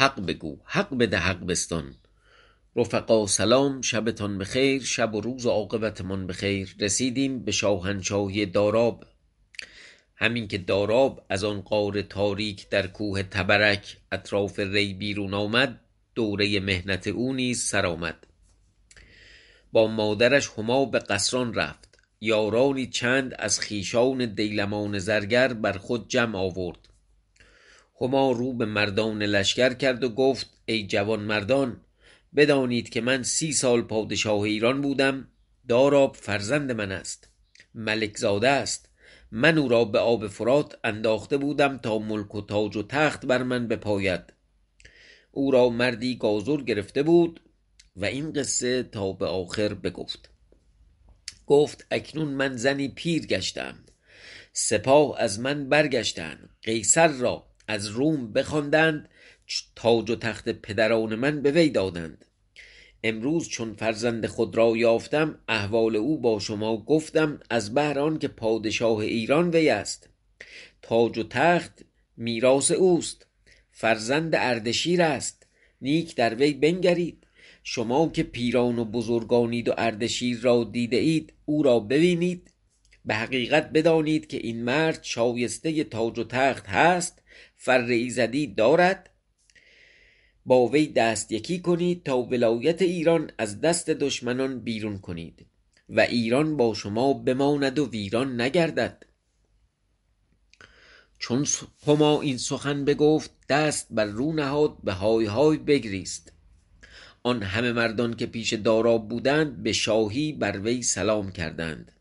حق بگو حق بده حق بستان. رفقا سلام شبتان بخیر شب و روز و عاقبتمان بخیر. رسیدیم به شاهنشاهی داراب. همین که داراب از آن غار تاریک در کوه تبرک اطراف ری بیرون آمد دوره محنت او نیز سر آمد. با مادرش هما به قصران رفت. یارانی چند از خویشان دیلمان زرگر بر خود جمع آورد. هما رو به مردان لشکر کرد و گفت ای جوانمردان بدانید که من سی سال پادشاه ایران بودم داراب فرزند من است ملک زاده است من او را به آب فرات انداخته بودم تا ملک و تاج و تخت بر من بپاید. او را مردی گازر گرفته بود و این قصه تا به آخر بگفت. گفت اکنون من زنی پیر گشته ام سپاه از من برگشتند قیصر را از روم بخواندند تاج و تخت پدران من به وی دادند. امروز چون فرزند خود را یافتم احوال او با شما گفتم از بهر آنکه پادشاه ایران وی است. تاج و تخت میراث اوست فرزند اردشیر است. نیک در وی بنگرید. شما که پیران و بزرگانید و اردشیر را دیده اید او را ببینید. به حقیقت بدانید که این مرد شایسته تاج و تخت هست فر ایزدی دارد؟ با وی دست یکی کنید تا ولایت ایران از دست دشمنان بیرون کنید و ایران با شما بماند و ویران نگردد. چون هما این سخن بگفت دست بر رو نهاد به های های بگریست. آن همه مردان که پیش داراب بودند به شاهی بر وی سلام کردند.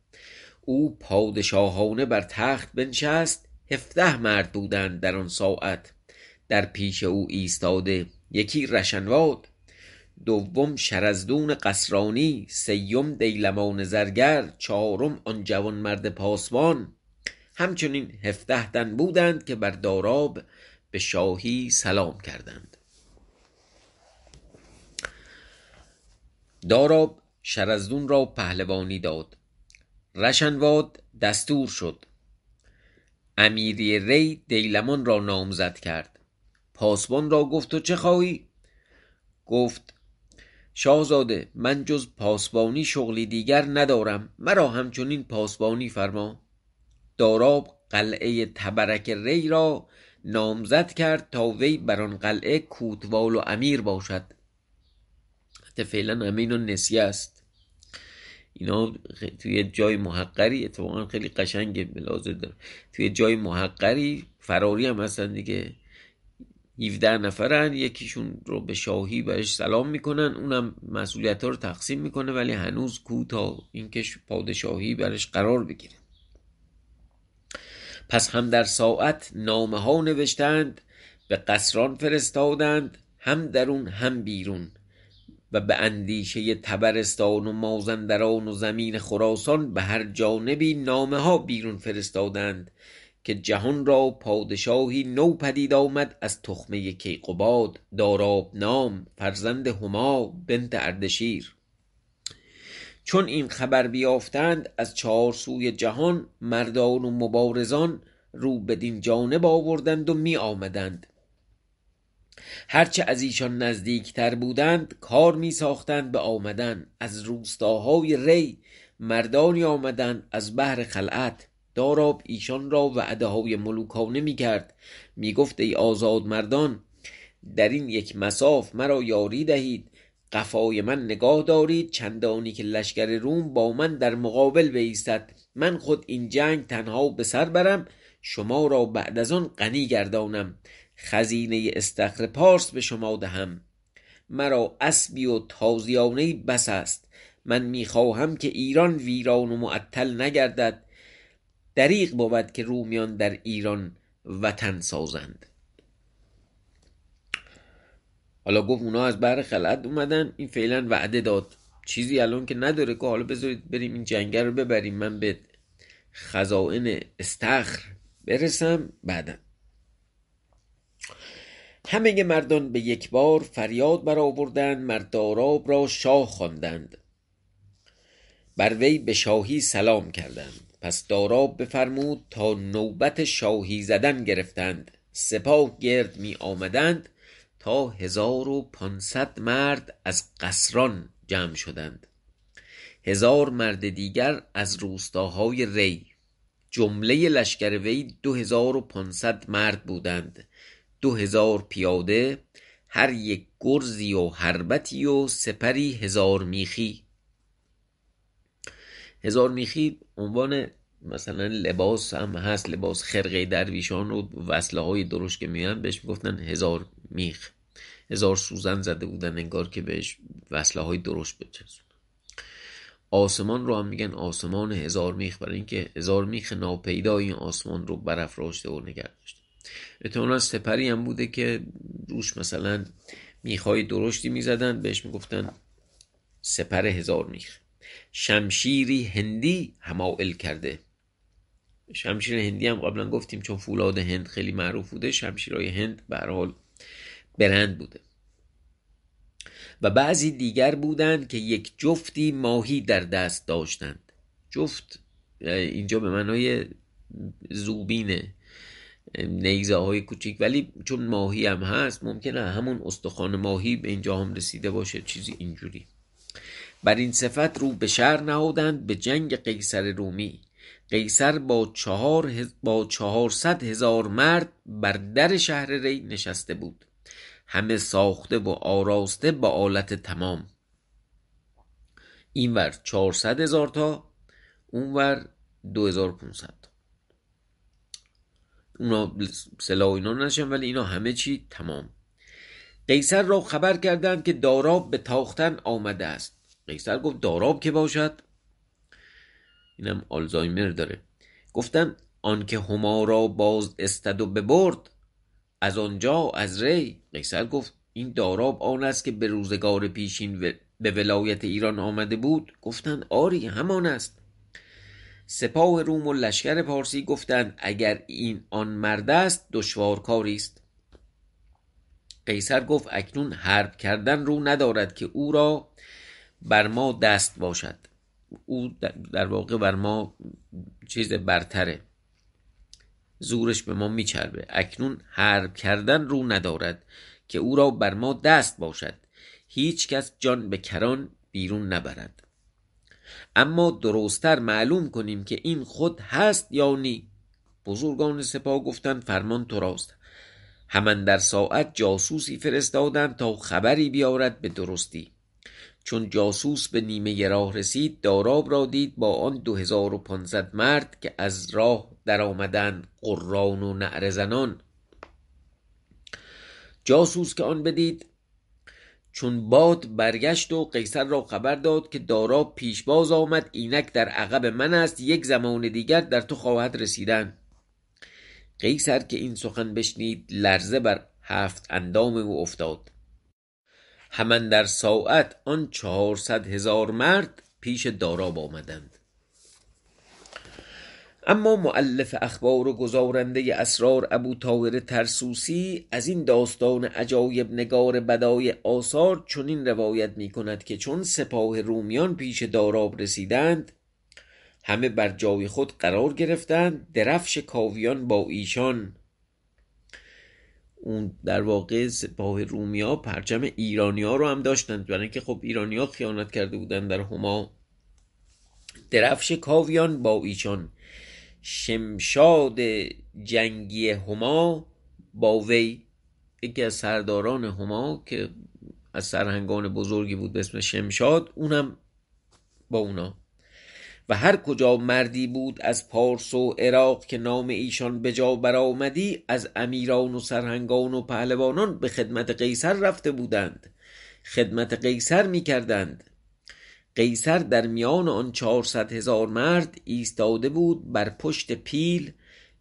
او پادشاهانه بر تخت بنشست هفده مرد بودند در آن ساعت. در پیش او ایستاده یکی رشنواد دوم شرزدون قصرانی سیم دیلمان زرگر چهارم آن جوانمرد پاسبان. همچنین هفده تن بودند که بر داراب به شاهی سلام کردند. داراب شرزدون را پهلوانی داد. رشنواد دستور شد. امیری ری دیلمان را نامزد کرد. پاسبان را گفت تو چه خواهی؟ گفت شاهزاده من جز پاسبانی شغلی دیگر ندارم مرا همچنین پاسبانی فرما. داراب قلعه تبرک ری را نامزد کرد تا وی بر آن قلعه کوتوال و امیر باشد. فعلا همه اینا نسیه است. اینا توی جای محقری اتفاقا خیلی قشنگه بلازر داره. توی جای محقری فراری هم هستن دیگه. 17 نفرن یکیشون رو به شاهی برش سلام می‌کنن اونم مسئولیت ها رو تقسیم می‌کنه ولی هنوز کو تا اینکه پادشاهی برش قرار بگیره. پس هم در ساعت نامه ها نوشتند به قصران فرستادند هم درون هم بیرون. و به اندیشه تبرستان و مازندران و زمین خراسان به هر جانبی نامه ها بیرون فرستادند که جهان را پادشاهی نو پدید آمد از تخمه کیقباد داراب نام فرزند هما بنت اردشیر. چون این خبر بیافتند از چهار سوی جهان مردان و مبارزان رو بدین جانب آوردند و می آمدند هرچه از ایشان نزدیک تر بودند کار می ساختند به آمدن. از روستاهای ری مردانی آمدند از بهر خلعت. داراب ایشان را وعده های ملوکانه می کرد می گفت ای آزاد مردان در این یک مساف مرا یاری دهید. قفای من نگاه دارید چندانی که لشکر روم با من در مقابل بایستد من خود این جنگ تنها به سر برم شما را بعد از آن غنی گردانم. خزینه استخر پارس به شما دهم. مرا اسبی و تازیانه بس است. من می‌خواهم که ایران ویران و معطل نگردد. دریغ بود که رومیان در ایران وطن سازند. حالا گفت اونا از بر خلعت اومدن. این فعلا وعده داد. چیزی الان که نداره که حالا بذارید بریم این جنگه رو ببریم. من به خزائن استخر برسم بعدا. همه مردان به یک بار فریاد برآوردند مرد داراب را شاه خواندند. بر وی به شاهی سلام کردند. پس داراب بفرمود تا نوبت شاهی زدن گرفتند. سپاه گرد می آمدند تا هزار و پانصد مرد از قصران جمع شدند. هزار مرد دیگر از روستاهای ری. جمله لشکر وی دو هزار و پانصد مرد بودند. دو هزار پیاده هر یک گرزی و هربتی و سپری هزار میخی. هزار میخی عنوان مثلا لباس هم هست لباس خرقه درویشان و وصله های درشت که میان بهش می‌گفتن هزار میخ. هزار سوزن زده بودن انگار که بهش وصله های درشت بچسبن آسمان رو هم میگن آسمان هزار میخ برای اینکه هزار میخ ناپیدا این آسمان رو برافراشته و نگه احتمالا سپری هم بوده که روش مثلا میخهای درشتی می‌زدن بهش می‌گفتن سپر هزار میخ شمشیری هندی همائل کرده. شمشیر هندی هم قبلا گفتیم چون فولاد هند خیلی معروف بوده شمشیرهای هند به حال برند بوده. و بعضی دیگر بودند که یک جفتی ماهی در دست داشتند. جفت اینجا به معنای زوبینه. نیزه های کوچیک. ولی چون ماهی هم هست ممکنه همون استخوان ماهی به اینجا هم رسیده باشه چیزی اینجوری. بر این صفت رو به شهر نهادند به جنگ قیصر رومی. قیصر با چهار هز... با چهارصد هزار مرد بر در شهر ری نشسته بود. همه ساخته و آراسته با آلت تمام. اینور 400 هزار تا اونور 2500 اونا سلا و اینا نشن ولی اینا همه چی تمام. قیصر را خبر کردند که داراب به تاختن آمده است. قیصر گفت داراب که باشد؟ اینم آلزایمر داره. گفتن آنکه هما را باز استد و ببرد از آنجا از ری. قیصر گفت این داراب آن است که به روزگار پیشین به ولایت ایران آمده بود. گفتند آری همان است. سپاه روم و لشکر پارسی گفتند اگر این آن مرد است دشوار کاری است. قیصر گفت اکنون حرب کردن رو ندارد که او را بر ما دست باشد. او در واقع بر ما چیز برتره. زورش به ما میچربه. اکنون حرب کردن رو ندارد که او را بر ما دست باشد. هیچ کس جان به کران بیرون نبرد. اما درستتر معلوم کنیم که این خود هست یا نی. بزرگان سپاه گفتند فرمان تو راست. همان در ساعت جاسوسی فرستادند تا خبری بیارد به درستی. چون جاسوس به نیمه راه رسید داراب را دید با آن دو هزار و پانصد مرد که از راه در آمدن قران و نعره زنان. جاسوس که آن بدید چون باد برگشت و قیصر را خبر داد که داراب پیشباز آمد اینک در عقب من است یک زمان دیگر در تو خواهد رسیدن. قیصر که این سخن بشنید لرزه بر هفت اندام او افتاد. همان در ساعت آن چهارصد هزار مرد پیش داراب آمدند. اما مؤلف اخبار و گزارنده اسرار ابوطاهر ترسوسی از این داستان عجایب نگار بدای آثار چنین روایت می کند که چون سپاه رومیان پیش داراب رسیدند همه بر جای خود قرار گرفتند درفش کاویان با ایشان. اون در واقع سپاه رومیا پرچم ایرانیا رو هم داشتند برای اینکه خب ایرانیا خیانت کرده بودند در هما. درفش کاویان با ایشان. شمشاد جنگی هما با وی یکی از سرداران هما که از سرهنگان بزرگی بود به اسم شمشاد اونم با اونا. و هر کجا مردی بود از پارس و عراق که نام ایشان به جا برآمدی از امیران و سرهنگان و پهلوانان به خدمت قیصر رفته بودند. خدمت قیصر می کردند قیصر در میان آن چهارصد هزار مرد ایستاده بود بر پشت پیل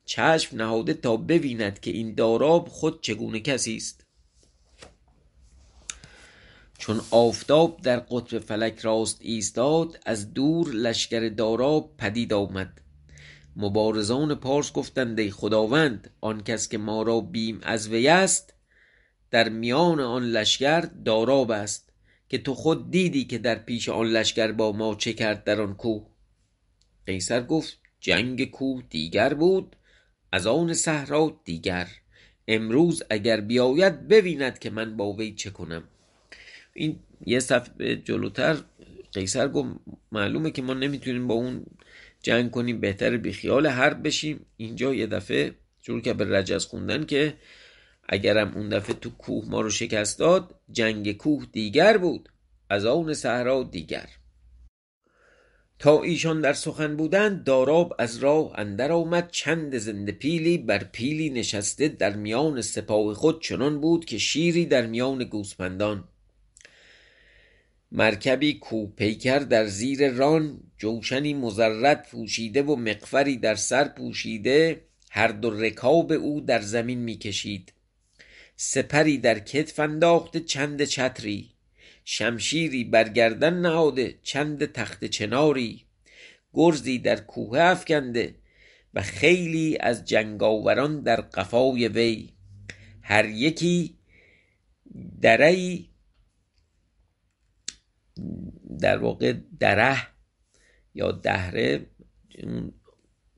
چشم نهاده تا ببیند که این داراب خود چگونه کسی است. چون آفتاب در قطب فلک راست ایستاد از دور لشکر داراب پدید آمد. مبارزان پارس گفتند ای خداوند آن کس که ما را بیم از وی است در میان آن لشکر داراب است. که تو خود دیدی که در پیش آن لشکر با ما چه کرد در آن کوه؟ قیصر گفت جنگ کوه دیگر بود از آن صحرا دیگر. امروز اگر بیاید ببیند که من با وی چه کنم. این یه صفحه جلوتر قیصر گفت معلومه که ما نمی‌تونیم با اون جنگ کنیم بهتر بیخیال حرب بشیم. اینجا یه دفعه شروع که به رجز خوندن که اگرم اون دفعه تو کوه ما رو شکست داد جنگ کوه دیگر بود از آن صحرا دیگر. تا ایشان در سخن بودند داراب از راه اندر آمد چند زنده پیلی بر پیلی نشسته در میان سپاه خود چنان بود که شیری در میان گوسپندان مرکبی کوپیکر در زیر ران جوشنی مزرد پوشیده و مغفری در سر پوشیده هر دو رکاب او در زمین می کشید سپری در کتف انداخته چند چتری. شمشیری بر گردن نهاده چند تخت چناری. گرزی در کوه افکنده و خیلی از جنگاوران در قفای وی. هر یکی دره در واقع دره یا دهره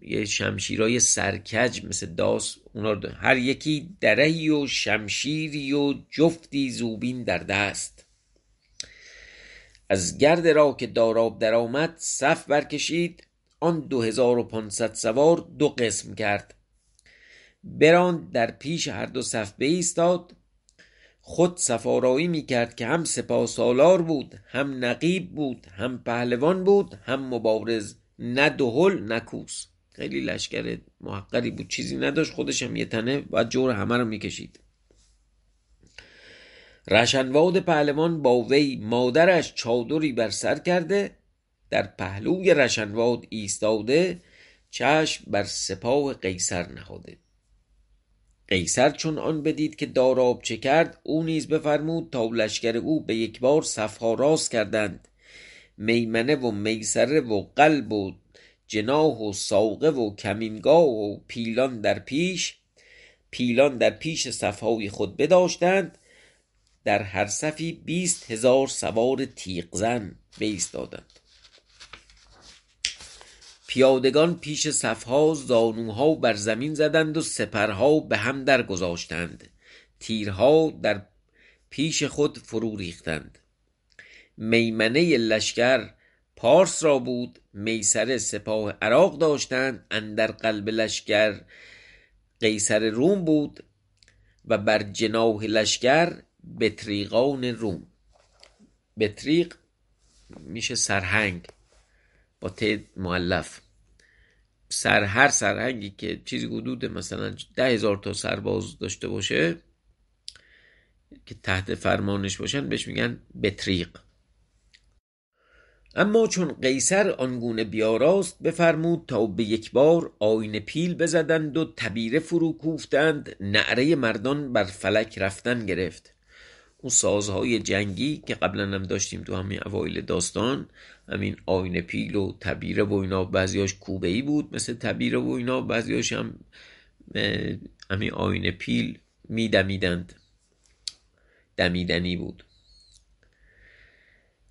یه شمشیرای سرکج مثل داس اونا هر یکی درهی و شمشیری و جفتی زوبین در دست. از گرد را که داراب در آمد صف برکشید. آن دو هزار و پانصد سوار دو قسم کرد. براند در پیش هر دو صف بایستاد. خود سفارایی می کرد که هم سپاه سالار بود هم نقیب بود هم پهلوان بود هم مبارز. نه دهل نه کوس. خیلی لشکر محقری بود. چیزی نداشت. خودش هم یه تنه باید جور همه رو می‌کشید. رشنواد پهلوان با وی مادرش چادری بر سر کرده. در پهلوی رشنواد ایستاده. چشم بر سپاه قیصر نهاده. قیصر چون آن بدید که داراب چه کرد او نیز بفرمود تا لشکر او به یک بار صفها راست کردند. میمنه و میسره و قلب و جناح و ساقه و کمینگاه و پیلان در پیش پیلان در پیش صفهای خود بداشتند در هر صفی بیست هزار سوار تیغزن بایستادند پیادگان پیش صفها زانوها بر زمین زدند و سپرها به هم در گذاشتند تیرها در پیش خود فرو ریختند. میمنه لشکر پارس را بود میسر سپاه عراق داشتند اندر قلب لشکر. قیصر روم بود و بر جناح لشکر بطریقان روم. بطریق میشه سرهنگ با ت معلف سر هر سرهنگی که چیزی حدود مثلا ده هزار تا سرباز داشته باشه که تحت فرمانش باشن بهش میگن بطریق. اما چون قیصر آنگونه بیاراست بفرمود تا به یک بار آین پیل بزدند و تبیره فرو کوفتند نعره مردان بر فلک رفتن گرفت. اون سازهای جنگی که قبلا هم داشتیم تو همین اوایل داستان همین آین پیل و تبیره و اینا بعضیاش کوبه ای بود مثل تبیره و اینا بعضیاش هم همین آین پیل میدمیدند. دمیدنی بود.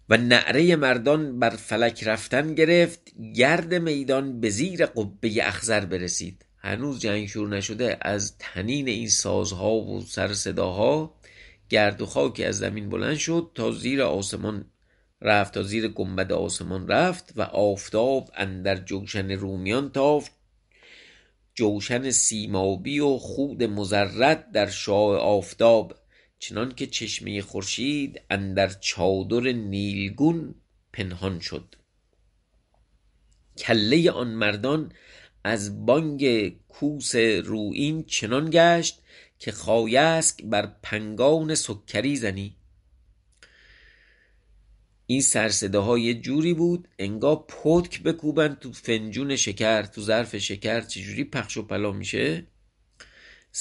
و نعره مردان بر فلک رفتن گرفت گرد میدان به زیر قبه اخزر برسید. هنوز جنگ شروع نشده از تنین این سازها و سر صداها گرد و خاکی از زمین بلند شد تا زیر آسمان رفت تا زیر گنبد آسمان رفت و آفتاب اندر جوشن رومیان تافت. جوشن سیمابی و خود مزرد در شاه آفتاب چنان که چشمه خورشید اندر چادر نیلگون پنهان شد. کله آن مردان از بانگ کوس روئین چنان گشت که خایسک بر پنگان سکری زنی. این سرصداها یه جوری بود انگا پتک بکوبن تو فنجون شکر تو ظرف شکر چجوری پخش و پلا میشه؟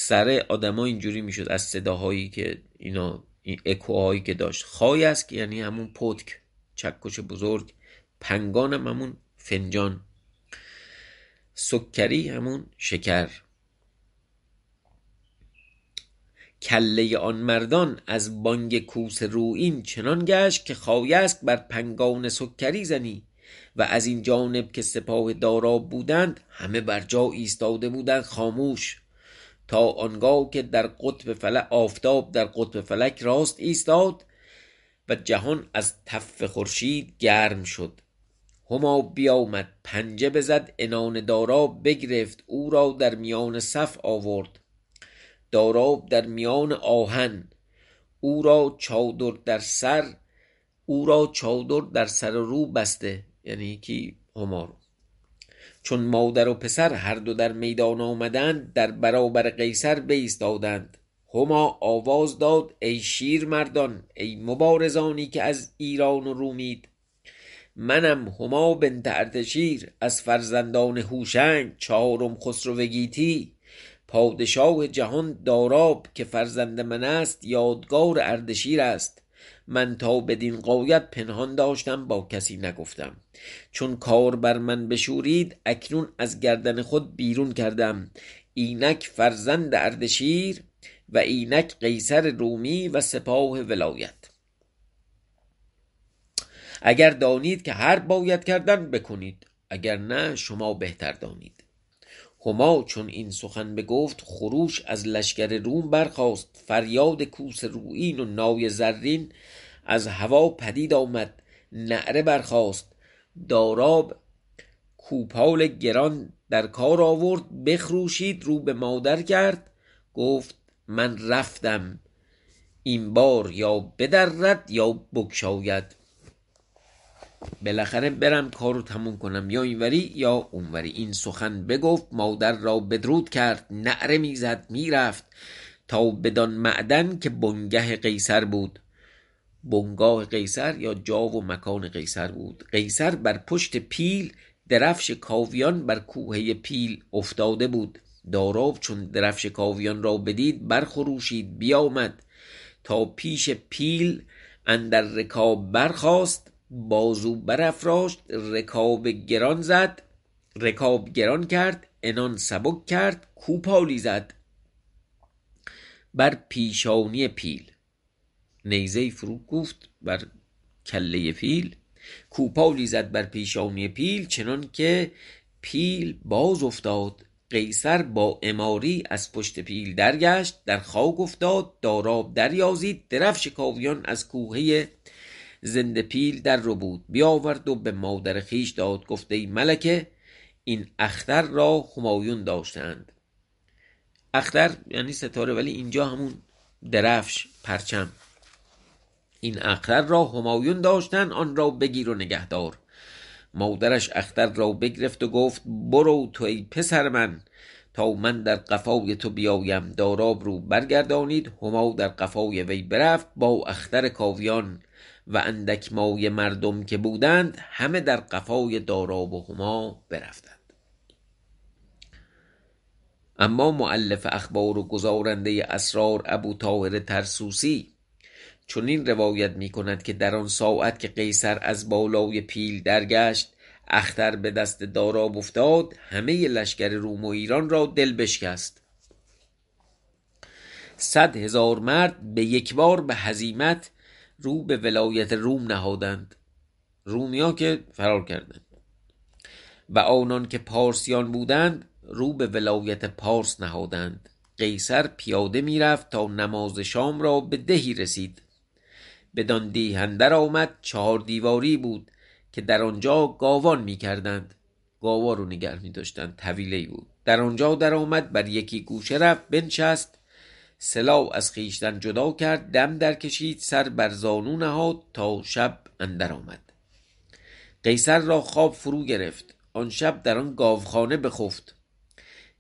سر آدما اینجوری می‌شد از صداهایی که اینا این اکوهایی که داشت. خای است که یعنی همون پتک چکش بزرگ پنگان هم همون فنجان. سکری همون شکر. کله آن مردان از بانگ کوس روئین چنان گشت که خایست بر پنگان سکری زنی و از این جانب که سپاه داراب بودند همه بر جا ایستاده بودند خاموش. تا آنگاه که در قطب فلک آفتاب در قطب فلک راست ایستاد و جهان از تف خورشید گرم شد. هما بیامد پنجه بزد عنان داراب بگرفت او را در میان صف آورد. داراب در میان آهن او را چادر در سر او را چادر در سر رو بسته یعنی کی؟ هما رو. چون مادر و پسر هر دو در میدان آمدند در برابر قیصر بایستادند هما آواز داد ای شیرمردان ای مبارزانی که از ایران و رومید منم هما بنت اردشیر از فرزندان هوشنگ چهارم خسرو گیتی. پادشاه جهان داراب که فرزند من است یادگار اردشیر است. من تا بدین غایت پنهان داشتم با کسی نگفتم. چون کار بر من بشورید اکنون از گردن خود بیرون کردم. اینک فرزند اردشیر و اینک قیصر رومی و سپاه ولایت. اگر دانید که حرب باید کردن بکنید. اگر نه شما بهتر دانید. هما چون این سخن بگفت خروش از لشکر روم برخاست. فریاد کوس رویین و نای زرین از هوا پدید آمد. نعره برخاست. داراب کوپال گران در کار آورد. بخروشید رو به مادر کرد. گفت من رفتم. این بار یا بدرد یا بگشاید. بالاخره برم کارو تموم کنم یا اینوری یا اونوری. این سخن بگفت مادر را بدرود کرد نعره می‌زد می‌رفت تا بدان معدن که بنگه قیصر بود. بنگاه قیصر یا جا و مکان قیصر بود. قیصر بر پشت پیل درفش کاویان بر کوهه پیل افتاده بود. داراب چون درفش کاویان را بدید برخروشید بیامد. تا پیش پیل اندر رکاب برخاست بازو برافراشت رکاب گران زد رکاب گران کرد عنان سبک کرد کوپالی زد. بر پیشانی پیل. نیزه فرو کوفت بر کله پیل. کوپالی زد بر پیشانی پیل چنان که پیل باز افتاد. قیصر با عماری از پشت پیل درگشت در خاک افتاد داراب دریازید درفش کاویان از کوهه زنده پیل در ربود بیاورد و به مادر خویش داد گفت ای ملکه این اختر را همایون داشتند. اختر یعنی ستاره ولی اینجا همون درفش پرچم. این اختر را همایون داشتند آن را بگیر و نگهدار. مادرش اختر را بگرفت و گفت برو تو ای پسر من تا من در قفای تو بیایم. داراب رو برگردانید. هما در قفای وی برفت با اختر کاویان و اندک مایه مردم که بودند همه در قفای داراب و هما برفتند. اما مؤلف اخبار و گزارنده اسرار ابوطاهر طرسوسی چنین روایت می کند که در آن ساعت که قیصر از بالای پیل درگشت اختر به دست داراب افتاد همه لشکر روم و ایران را دل بشکست. صد هزار مرد به یکبار به هزیمت رو به ولایت روم نهادند. رومیا که فرار کردند. و آنان که پارسیان بودند رو به ولایت پارس نهادند. قیصر پیاده می‌رفت تا نماز شام را به دهی رسید. بدان دیه اندر آمد چهار دیواری بود که در آنجا گاوان می‌کردند. گاوا رو نگه میداشتند طویله بود. در آنجا در آمد بر یکی گوشه رفت بنشست سلاح از خویشتن جدا کرد دم در کشید سر بر زانو نهاد تا شب اندر آمد. قیصر را خواب فرو گرفت. آن شب در آن گاوخانه بخفت.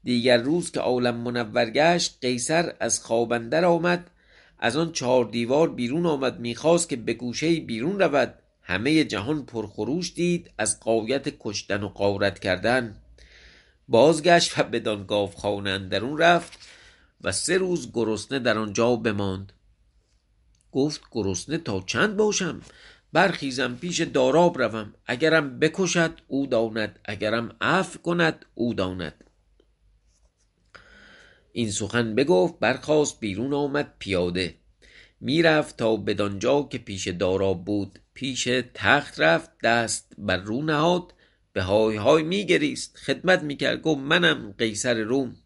دیگر روز که عالم منور گشت قیصر از خواب اندر آمد. از آن چهار دیوار بیرون آمد می‌خواست که به گوشه بیرون رود. همه جهان پرخروش دید از غایت کشتن و غارت کردن. بازگشت و بدان گاوخانه اندرون رفت. و سه روز گرسنه در آنجا بماند. گفت گرسنه تا چند باشم؟ برخیزم پیش داراب روم. اگرم بکشد او داند اگرم عفو کند او داند. این سخن بگفت برخاست بیرون آمد پیاده. می‌رفت تا بدانجا که پیش داراب بود. پیش تخت رفت دست بر رو نهاد. به های های میگریست. خدمت می‌کرد. گفت منم قیصر روم.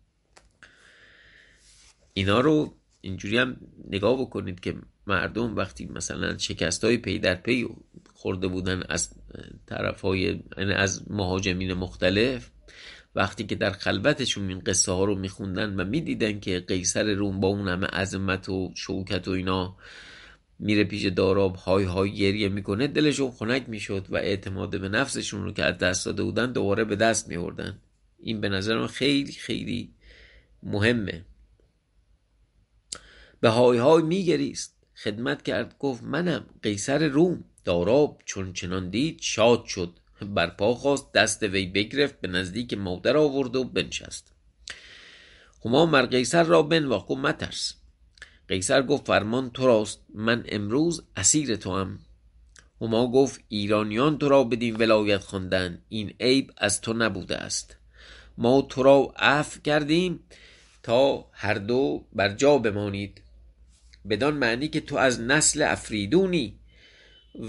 اینا رو اینجوری هم نگاه بکنید که مردم وقتی مثلا شکست های پی در پی خورده بودن از طرف های یعنی از مهاجمین مختلف وقتی که در خلوتشون این قصه ها رو میخوندن و می‌دیدن که قیصر روم با اون همه عظمت و شوکت و اینا میره پیش داراب های های گریه می‌کنه دلشون خنک می‌شد و اعتماد به نفسشون رو که از دست داده بودن دوباره به دست میوردن این به نظر من خیلی خیلی مهمه. به های های میگریست. خدمت کرد گفت منم. قیصر روم. داراب چون چنان دید شاد شد. برپا خواست دست وی بگرفت به نزدیک مادر آورد و بنشست. هما مر قیصر را بنواخت و مترس. قیصر گفت فرمان تو راست. من امروز اسیر تو هم هما گفت ایرانیان تو را بدین ولایت خواندن. این عیب از تو نبوده است. ما تو را عفو کردیم تا هر دو بر جا بمانید. بدان معنی که تو از نسل افریدونی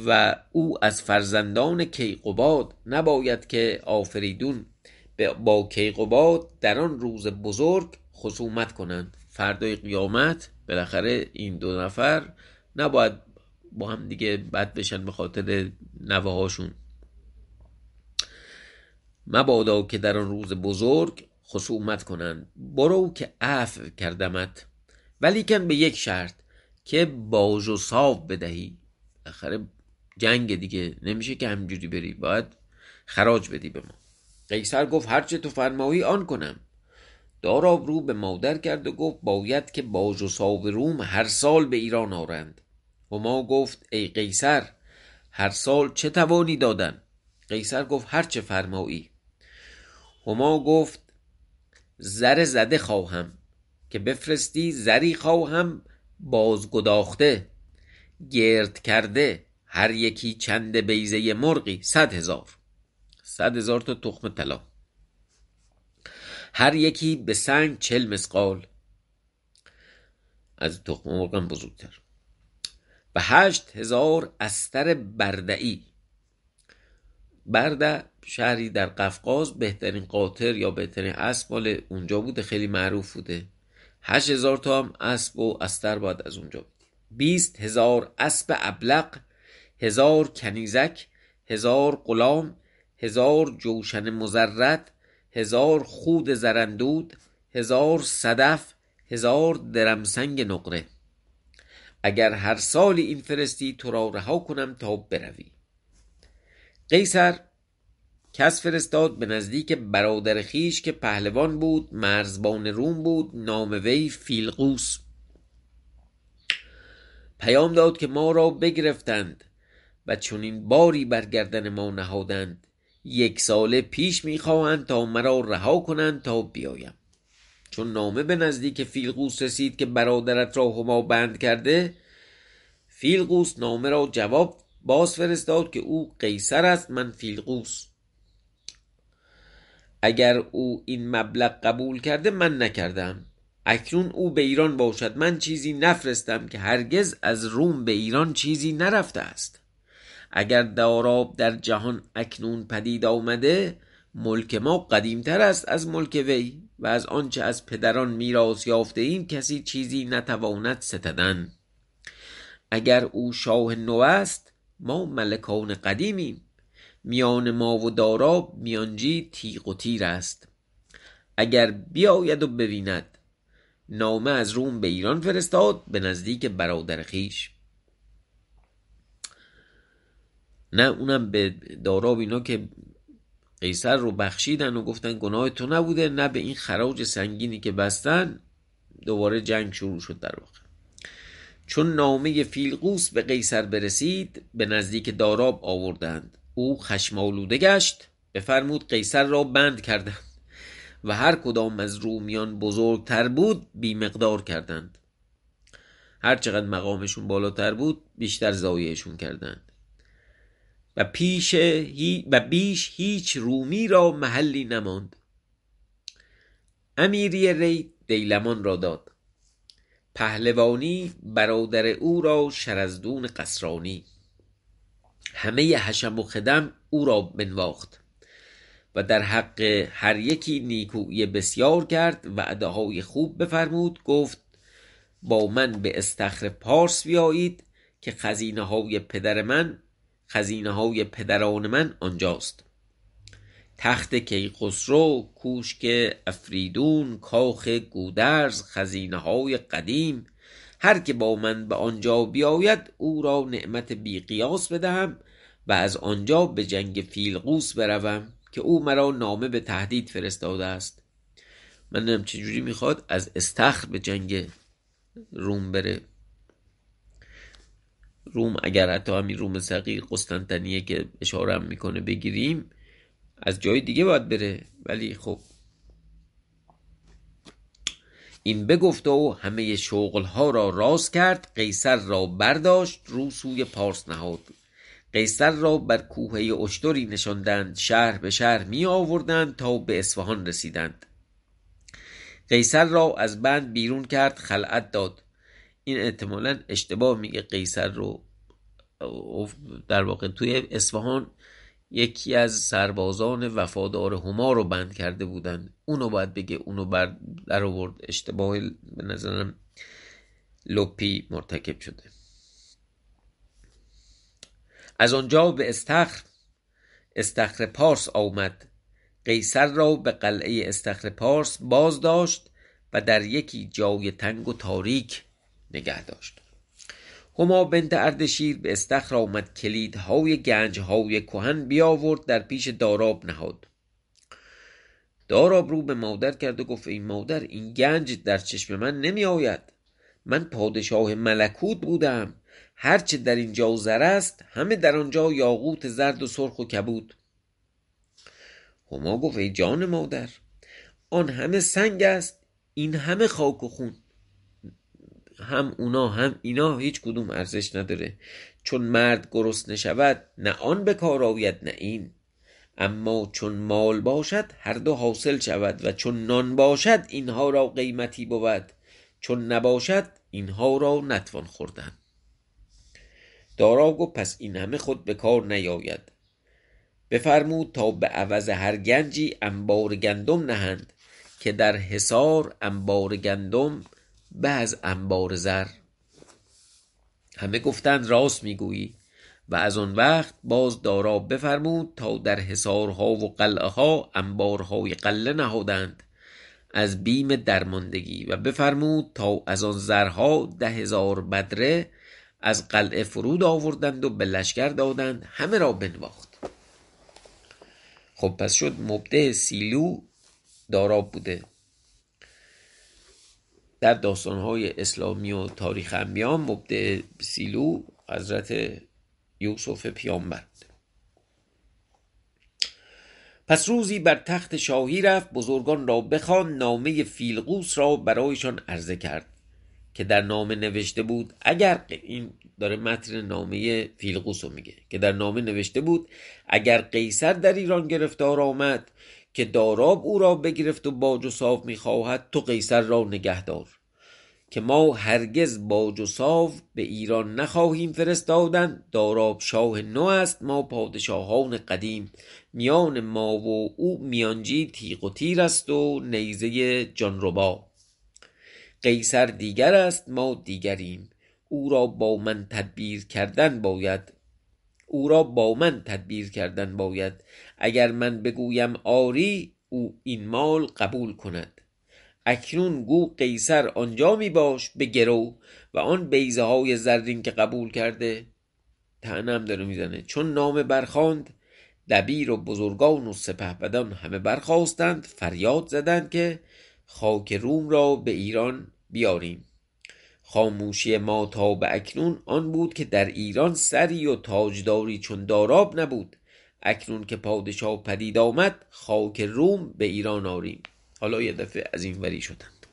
و او از فرزندان کیقوباد نباید که آفریدون با کیقوباد در آن روز بزرگ خصومت کنند. فردای قیامت بالاخره این دو نفر نباید با هم دیگه بد بشن به خاطر نوه هاشون مبادا که در آن روز بزرگ خصومت کنند. برو که عفو کردمت. ولیکن به یک شرط. که باج و صاف بدهی. آخره جنگ دیگه نمیشه که همجوری بری. باید خراج بدی به ما. قیصر گفت هرچه تو فرمایی آن کنم. داراب رو به مادر کرد و گفت باید که باج و صاف روم هر سال به ایران آرند. و ما گفت ای قیصر هر سال چه توانی دادن؟ قیصر گفت هرچه فرمایی. هما گفت زر زده خواهم. که بفرستی زری خواهم بازگداخته گرد کرده هر یکی چند بیزه مرغی صد هزار. صد هزار تا تخم طلا. هر یکی به سنگ چل مسقال. از تخم مرغم بزرگتر. و هشت هزار استر بردعی. برده شهری در قفقاز بهترین قاطر یا بهترین اسب مال اونجا بوده خیلی معروف بوده. هشت هزار تا هم اسب و استر باید از اونجا بودی بیست هزار اسب ابلق هزار کنیزک هزار غلام هزار جوشن مزرد هزار خود زرندود هزار صدف هزار درمسنگ نقره. اگر هر سال این فرستی تو را رها کنم تا بروی. قیصر کس فرستاد به نزدیک برادر خیش که پهلوان بود مرزبان روم بود نام وی فیلقوس. پیام داد که ما را بگرفتند و چنین باری بر گردن ما نهادند. یک ساله پیش می‌خواهند تا مرا رها کنند تا بیایم. چون نامه به نزدیک فیلقوس رسید که برادرت را هما بند کرده فیلقوس نامه را جواب باز فرستاد که او قیصر است من فیلقوس. اگر او این مبلغ قبول کرده من نکردم. اکنون او به ایران باشد. من چیزی نفرستم که هرگز از روم به ایران چیزی نرفته است. اگر داراب در جهان اکنون پدید آمده ملک ما قدیمتر است از ملک وی و از آنچه از پدران میراث یافته ایم کسی چیزی نتواند ستدن. اگر او شاه نو است ما ملکان قدیمیم. میان ما و داراب میانجی تیغ و تیر است. اگر بیاید و ببیند نامه از روم به ایران فرستاد به نزدیک برادر خیش. نه اونم به داراب اینا که قیصر رو بخشیدن و گفتن گناه تو نبوده نه به این خراج سنگینی که بستن دوباره جنگ شروع شد در واقع. چون نامه فیلقوس به قیصر برسید به نزدیک داراب آوردند. او خشمالوده گشت. بفرمود قیصر را بند کردند و هر کدام از رومیان بزرگتر بود بی مقدار کردند. هر چقدر مقامشون بالاتر بود بیشتر زایشون کردند. و پیش هی و بیش هیچ رومی را محلی نماند. امیری ری دیلمان را داد. پهلوانی برادر او را شرزدون قصرانی. همه حشم و خدم او را بنواخت و در حق هر یکی نیکویی بسیار کرد و های خوب بفرمود گفت با من به استخر پارس بیایید که خزینه های پدر من خزینه های پدران من آنجاست. تخت کیخسرو کوشک افریدون کاخ گودرز خزینه های قدیم هر که با من به آنجا بیاید او را نعمت بی قیاس بدهم و از آنجا به جنگ فیلقوس بروم که او مرا نامه به تهدید فرستاده است. من نم چجوری می‌خواد از استخر به جنگ روم بره. روم اگر حتی همین روم صغیر قسطنطنیه که اشاره می‌کنه بگیریم از جای دیگه باید بره. ولی خب این بگفت و همه شغلها را راز کرد قیصر را برداشت رو سوی پارس نهاد. قیصر را بر کوهه اشتری نشاندند شهر به شهر می آوردند تا به اصفهان رسیدند. قیصر را از بند بیرون کرد خلعت داد. این احتمالا اشتباه میگه قیصر رو در واقع توی اصفهان یکی از سربازان وفادار هما رو بند کرده بودن اونو باید بگه اونو بر در آورد. اشتباه به نظرم لپی مرتکب شده. از آنجا به استخر استخر پارس آمد. قیصر را به قلعه استخر پارس باز داشت و در یکی جای تنگ و تاریک نگه داشت. هما بنت اردشیر به استخر آمد کلیدهای گنجهای کهن بیاورد در پیش داراب نهاد. داراب رو به مادر کرد و گفت این مادر این گنج در چشم من نمی آید من پادشاه ملکوت بودم. هرچه در اینجا زر است همه در آنجا یاقوت زرد و سرخ و کبود. هما گفت ای جان مادر آن همه سنگ است این همه خاک و خون. هم اونا هم اینا هیچ کدوم ارزش نداره. چون مرد گرسنه شود نه آن به کار آید نه این. اما چون مال باشد هر دو حاصل شود و چون نان باشد اینها را قیمتی بود. چون نباشد اینها را نتوان خوردن. دارا گفت پس این همه خود به کار نیاید. بفرمود تا به عوض هر گنجی انبار گندم نهند که در حصار انبار گندم به از انبار زر. همه گفتند راست می‌گویی. و از آن وقت باز دارا بفرمود تا در حصارها و قلعه ها انبارهای قله نهادند. از بیم درماندگی و بفرمود تا از آن زرها ده هزار بدره از قلعه فرود آوردند و به لشکر دادند. همه را بنواخت. خب پس شد مبدع سیلو داراب بوده. در داستانهای اسلامی و تاریخ انبیان مبدع سیلو حضرت یوسف پیامبر. پس روزی بر تخت شاهی رفت بزرگان را بخوان نامه فیلقوس را برایشان عرضه کرد که در نامه نوشته بود اگر این داره متن نامه فیلقوس رو میگه که در نامه نوشته بود اگر قیصر در ایران گرفتار آمد که داراب او را بگرفت و باج و صاف می‌خواهد تو قیصر را نگهدار. که ما هرگز باج و به ایران نخواهیم فرستادن داراب شاه نو است ما پادشاهان قدیم. میان ما و او میانجی تیغ و تیر است و نیزه جانربا. قیصر دیگر است ما دیگریم. او را با من تدبیر کردن باید. او را با من تدبیر کردن باید. اگر من بگویم آری او این مال قبول کند. اکنون گو قیصر آنجا می باش به گرو و آن بیزه های زرین که قبول کرده. تعنم داره می‌زنه. چون نام برخاند دبیر و بزرگان و سپهبدان همه برخواستند فریاد زدند که خاک روم را به ایران بیاریم. خاموشی ما تا به اکنون آن بود که در ایران سری و تاجداری چون داراب نبود. اکنون که پادشاه پدید آمد خاک روم به ایران آریم. حالا یه دفعه از این وری شدند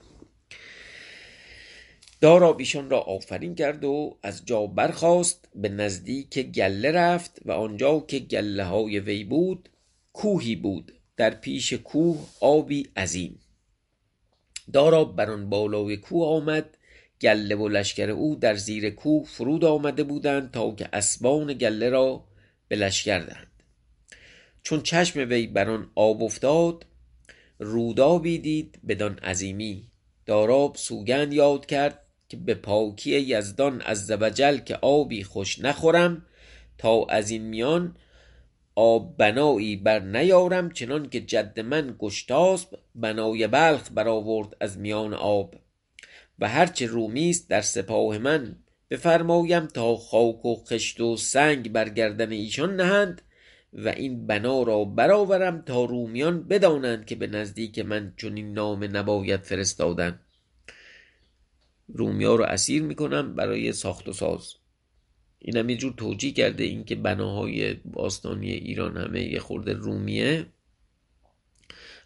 داراب ایشان را آفرین کرد و از جا برخاست به نزدیک گله رفت و آنجا که گله های وی بود کوهی بود. در پیش کوه آبی عظیم. داراب بر آن بالای کوه آمد گله و لشکر او در زیر کوه فرود آمده بودند تا که اسبان گله را به لشکر دهند. چون چشم وی بر آن آب افتاد رودابی دید بدان عظیمی. داراب سوگند یاد کرد که به پاکی یزدان عزوجل که آبی خوش نخورم تا از این میان آب بنایی بر نیارم چنان که جد من گشتاسپ بنای بلخ برآورد از میان آب. و هرچه رومی است در سپاه من. بفرمایم تا خاک و خشت و سنگ بر گردن ایشان نهند و این بنا را برآورم تا رومیان بدانند که به نزدیک من چنین نامه نباید فرستادن. رومیا رو اسیر می‌کنم برای ساخت و ساز. اینم یه جور توجیه کرده این که بناهای باستانی ایران همه یه خورده رومیه.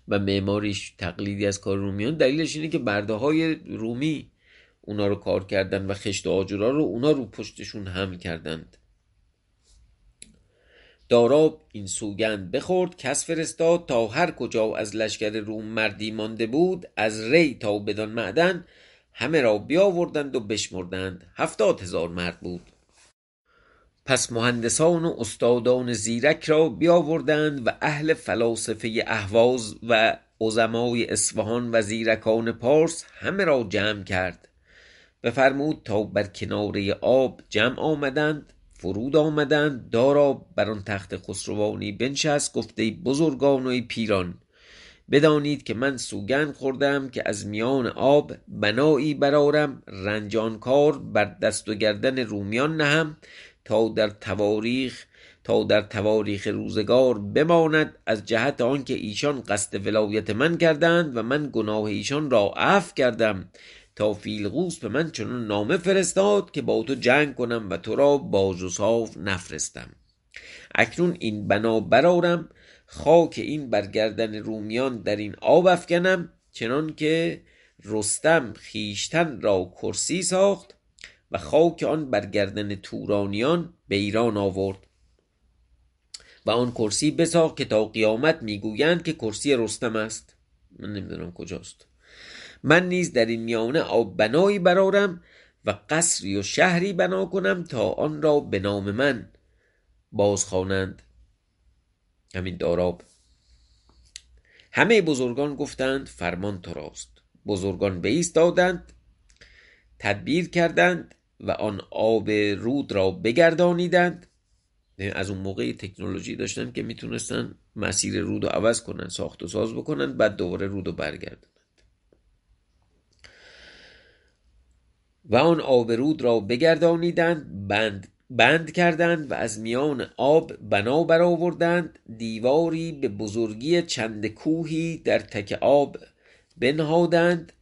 و معماریش تقلیدی از کار رومیان دلیلش اینه که برده های رومی اونا رو کار کردن و خشت آجورا رو اونا رو پشتشون حمل کردند. داراب این سوگند بخورد کس فرستاد تا هر کجا از لشکر روم مردی مانده بود از ری تا بدان معدن همه را بیاوردند و بشمردند. هفتاد هزار مرد بود. پس مهندسان و استادان زیرک را بیاوردند و اهل فلاسفه اهواز و عظمای اصفهان و زیرکان پارس همه را جمع کرد. بفرمود تا بر کناره آب جمع آمدند فرود آمدند داراب بر آن تخت خسروانی بنشست گفت ای بزرگان و پیران بدانید که من سوگند خوردم که از میان آب بنایی برآرم رنجان کار بر دست و گردن رومیان نهم تا در تواریخ تا در تواریخ روزگار بماند از جهت آنکه ایشان قصد ولایت من کردند و من گناه ایشان را عفو کردم. تا فیلغوس به من چنان نامه فرستاد که با تو جنگ کنم و تو را باز و صاف نفرستم. اکنون این بنا برآرم. خاک این بر گردن رومیان در این آب افکنم چنان که رستم خویشتن را کرسی ساخت. و خاک آن بر گردن تورانیان به ایران آورد. و آن کرسی بساخت که تا قیامت می‌گویند که کرسی رستم است. من نمی‌دونم کجاست. من نیز در این میانه آب بنایی برارم و قصری و شهری بنا کنم تا آن را به نام من بازخوانند. همین داراب. همه بزرگان گفتند فرمان تو راست. بزرگان بایستادند تدبیر کردند و آن آب رود را بگردانیدند. از اون موقع تکنولوژی داشتن که می‌تونستن مسیر رود رو عوض کنن ساخت و ساز بکنن بعد دوباره رود رو برگردند و آن آب رود را بگردانیدند بند بند کردند و از میان آب بنا برآوردند. دیواری به بزرگی چند کوهی در تک آب بنهادند.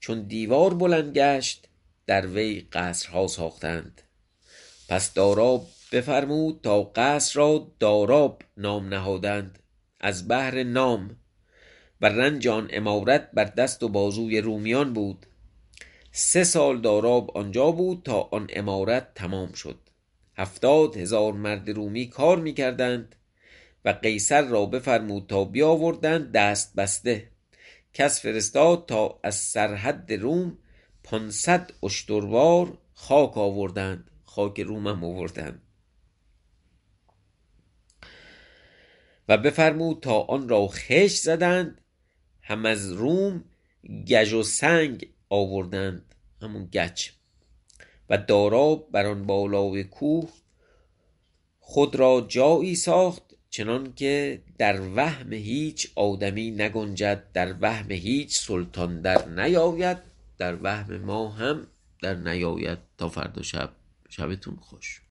چون دیوار بلند گشت در وی قصرها ساختند. پس داراب بفرمود تا قصر را داراب نام نهادند. از بهر نام و رنج آن امارت بر دست و بازوی رومیان بود. سه سال داراب آنجا بود تا آن امارت تمام شد. هفتاد هزار مرد رومی کار می‌کردند و قیصر را بفرمود تا بیاوردند دست بسته. کس فرستاد تا از سرحد روم پانصد اشتروار خاک آوردند خاک روم هم آوردند. و بفرمود تا آن را خشت زدند هم از روم گژ و سنگ آوردند همون گچ. و داراب بر آن بالای کوه خود را جایی ساخت چنان که در وهم هیچ آدمی نگنجد در وهم هیچ سلطان در نیاید. در وهم ما هم در نیاید تا فردا شب. شبتون خوش.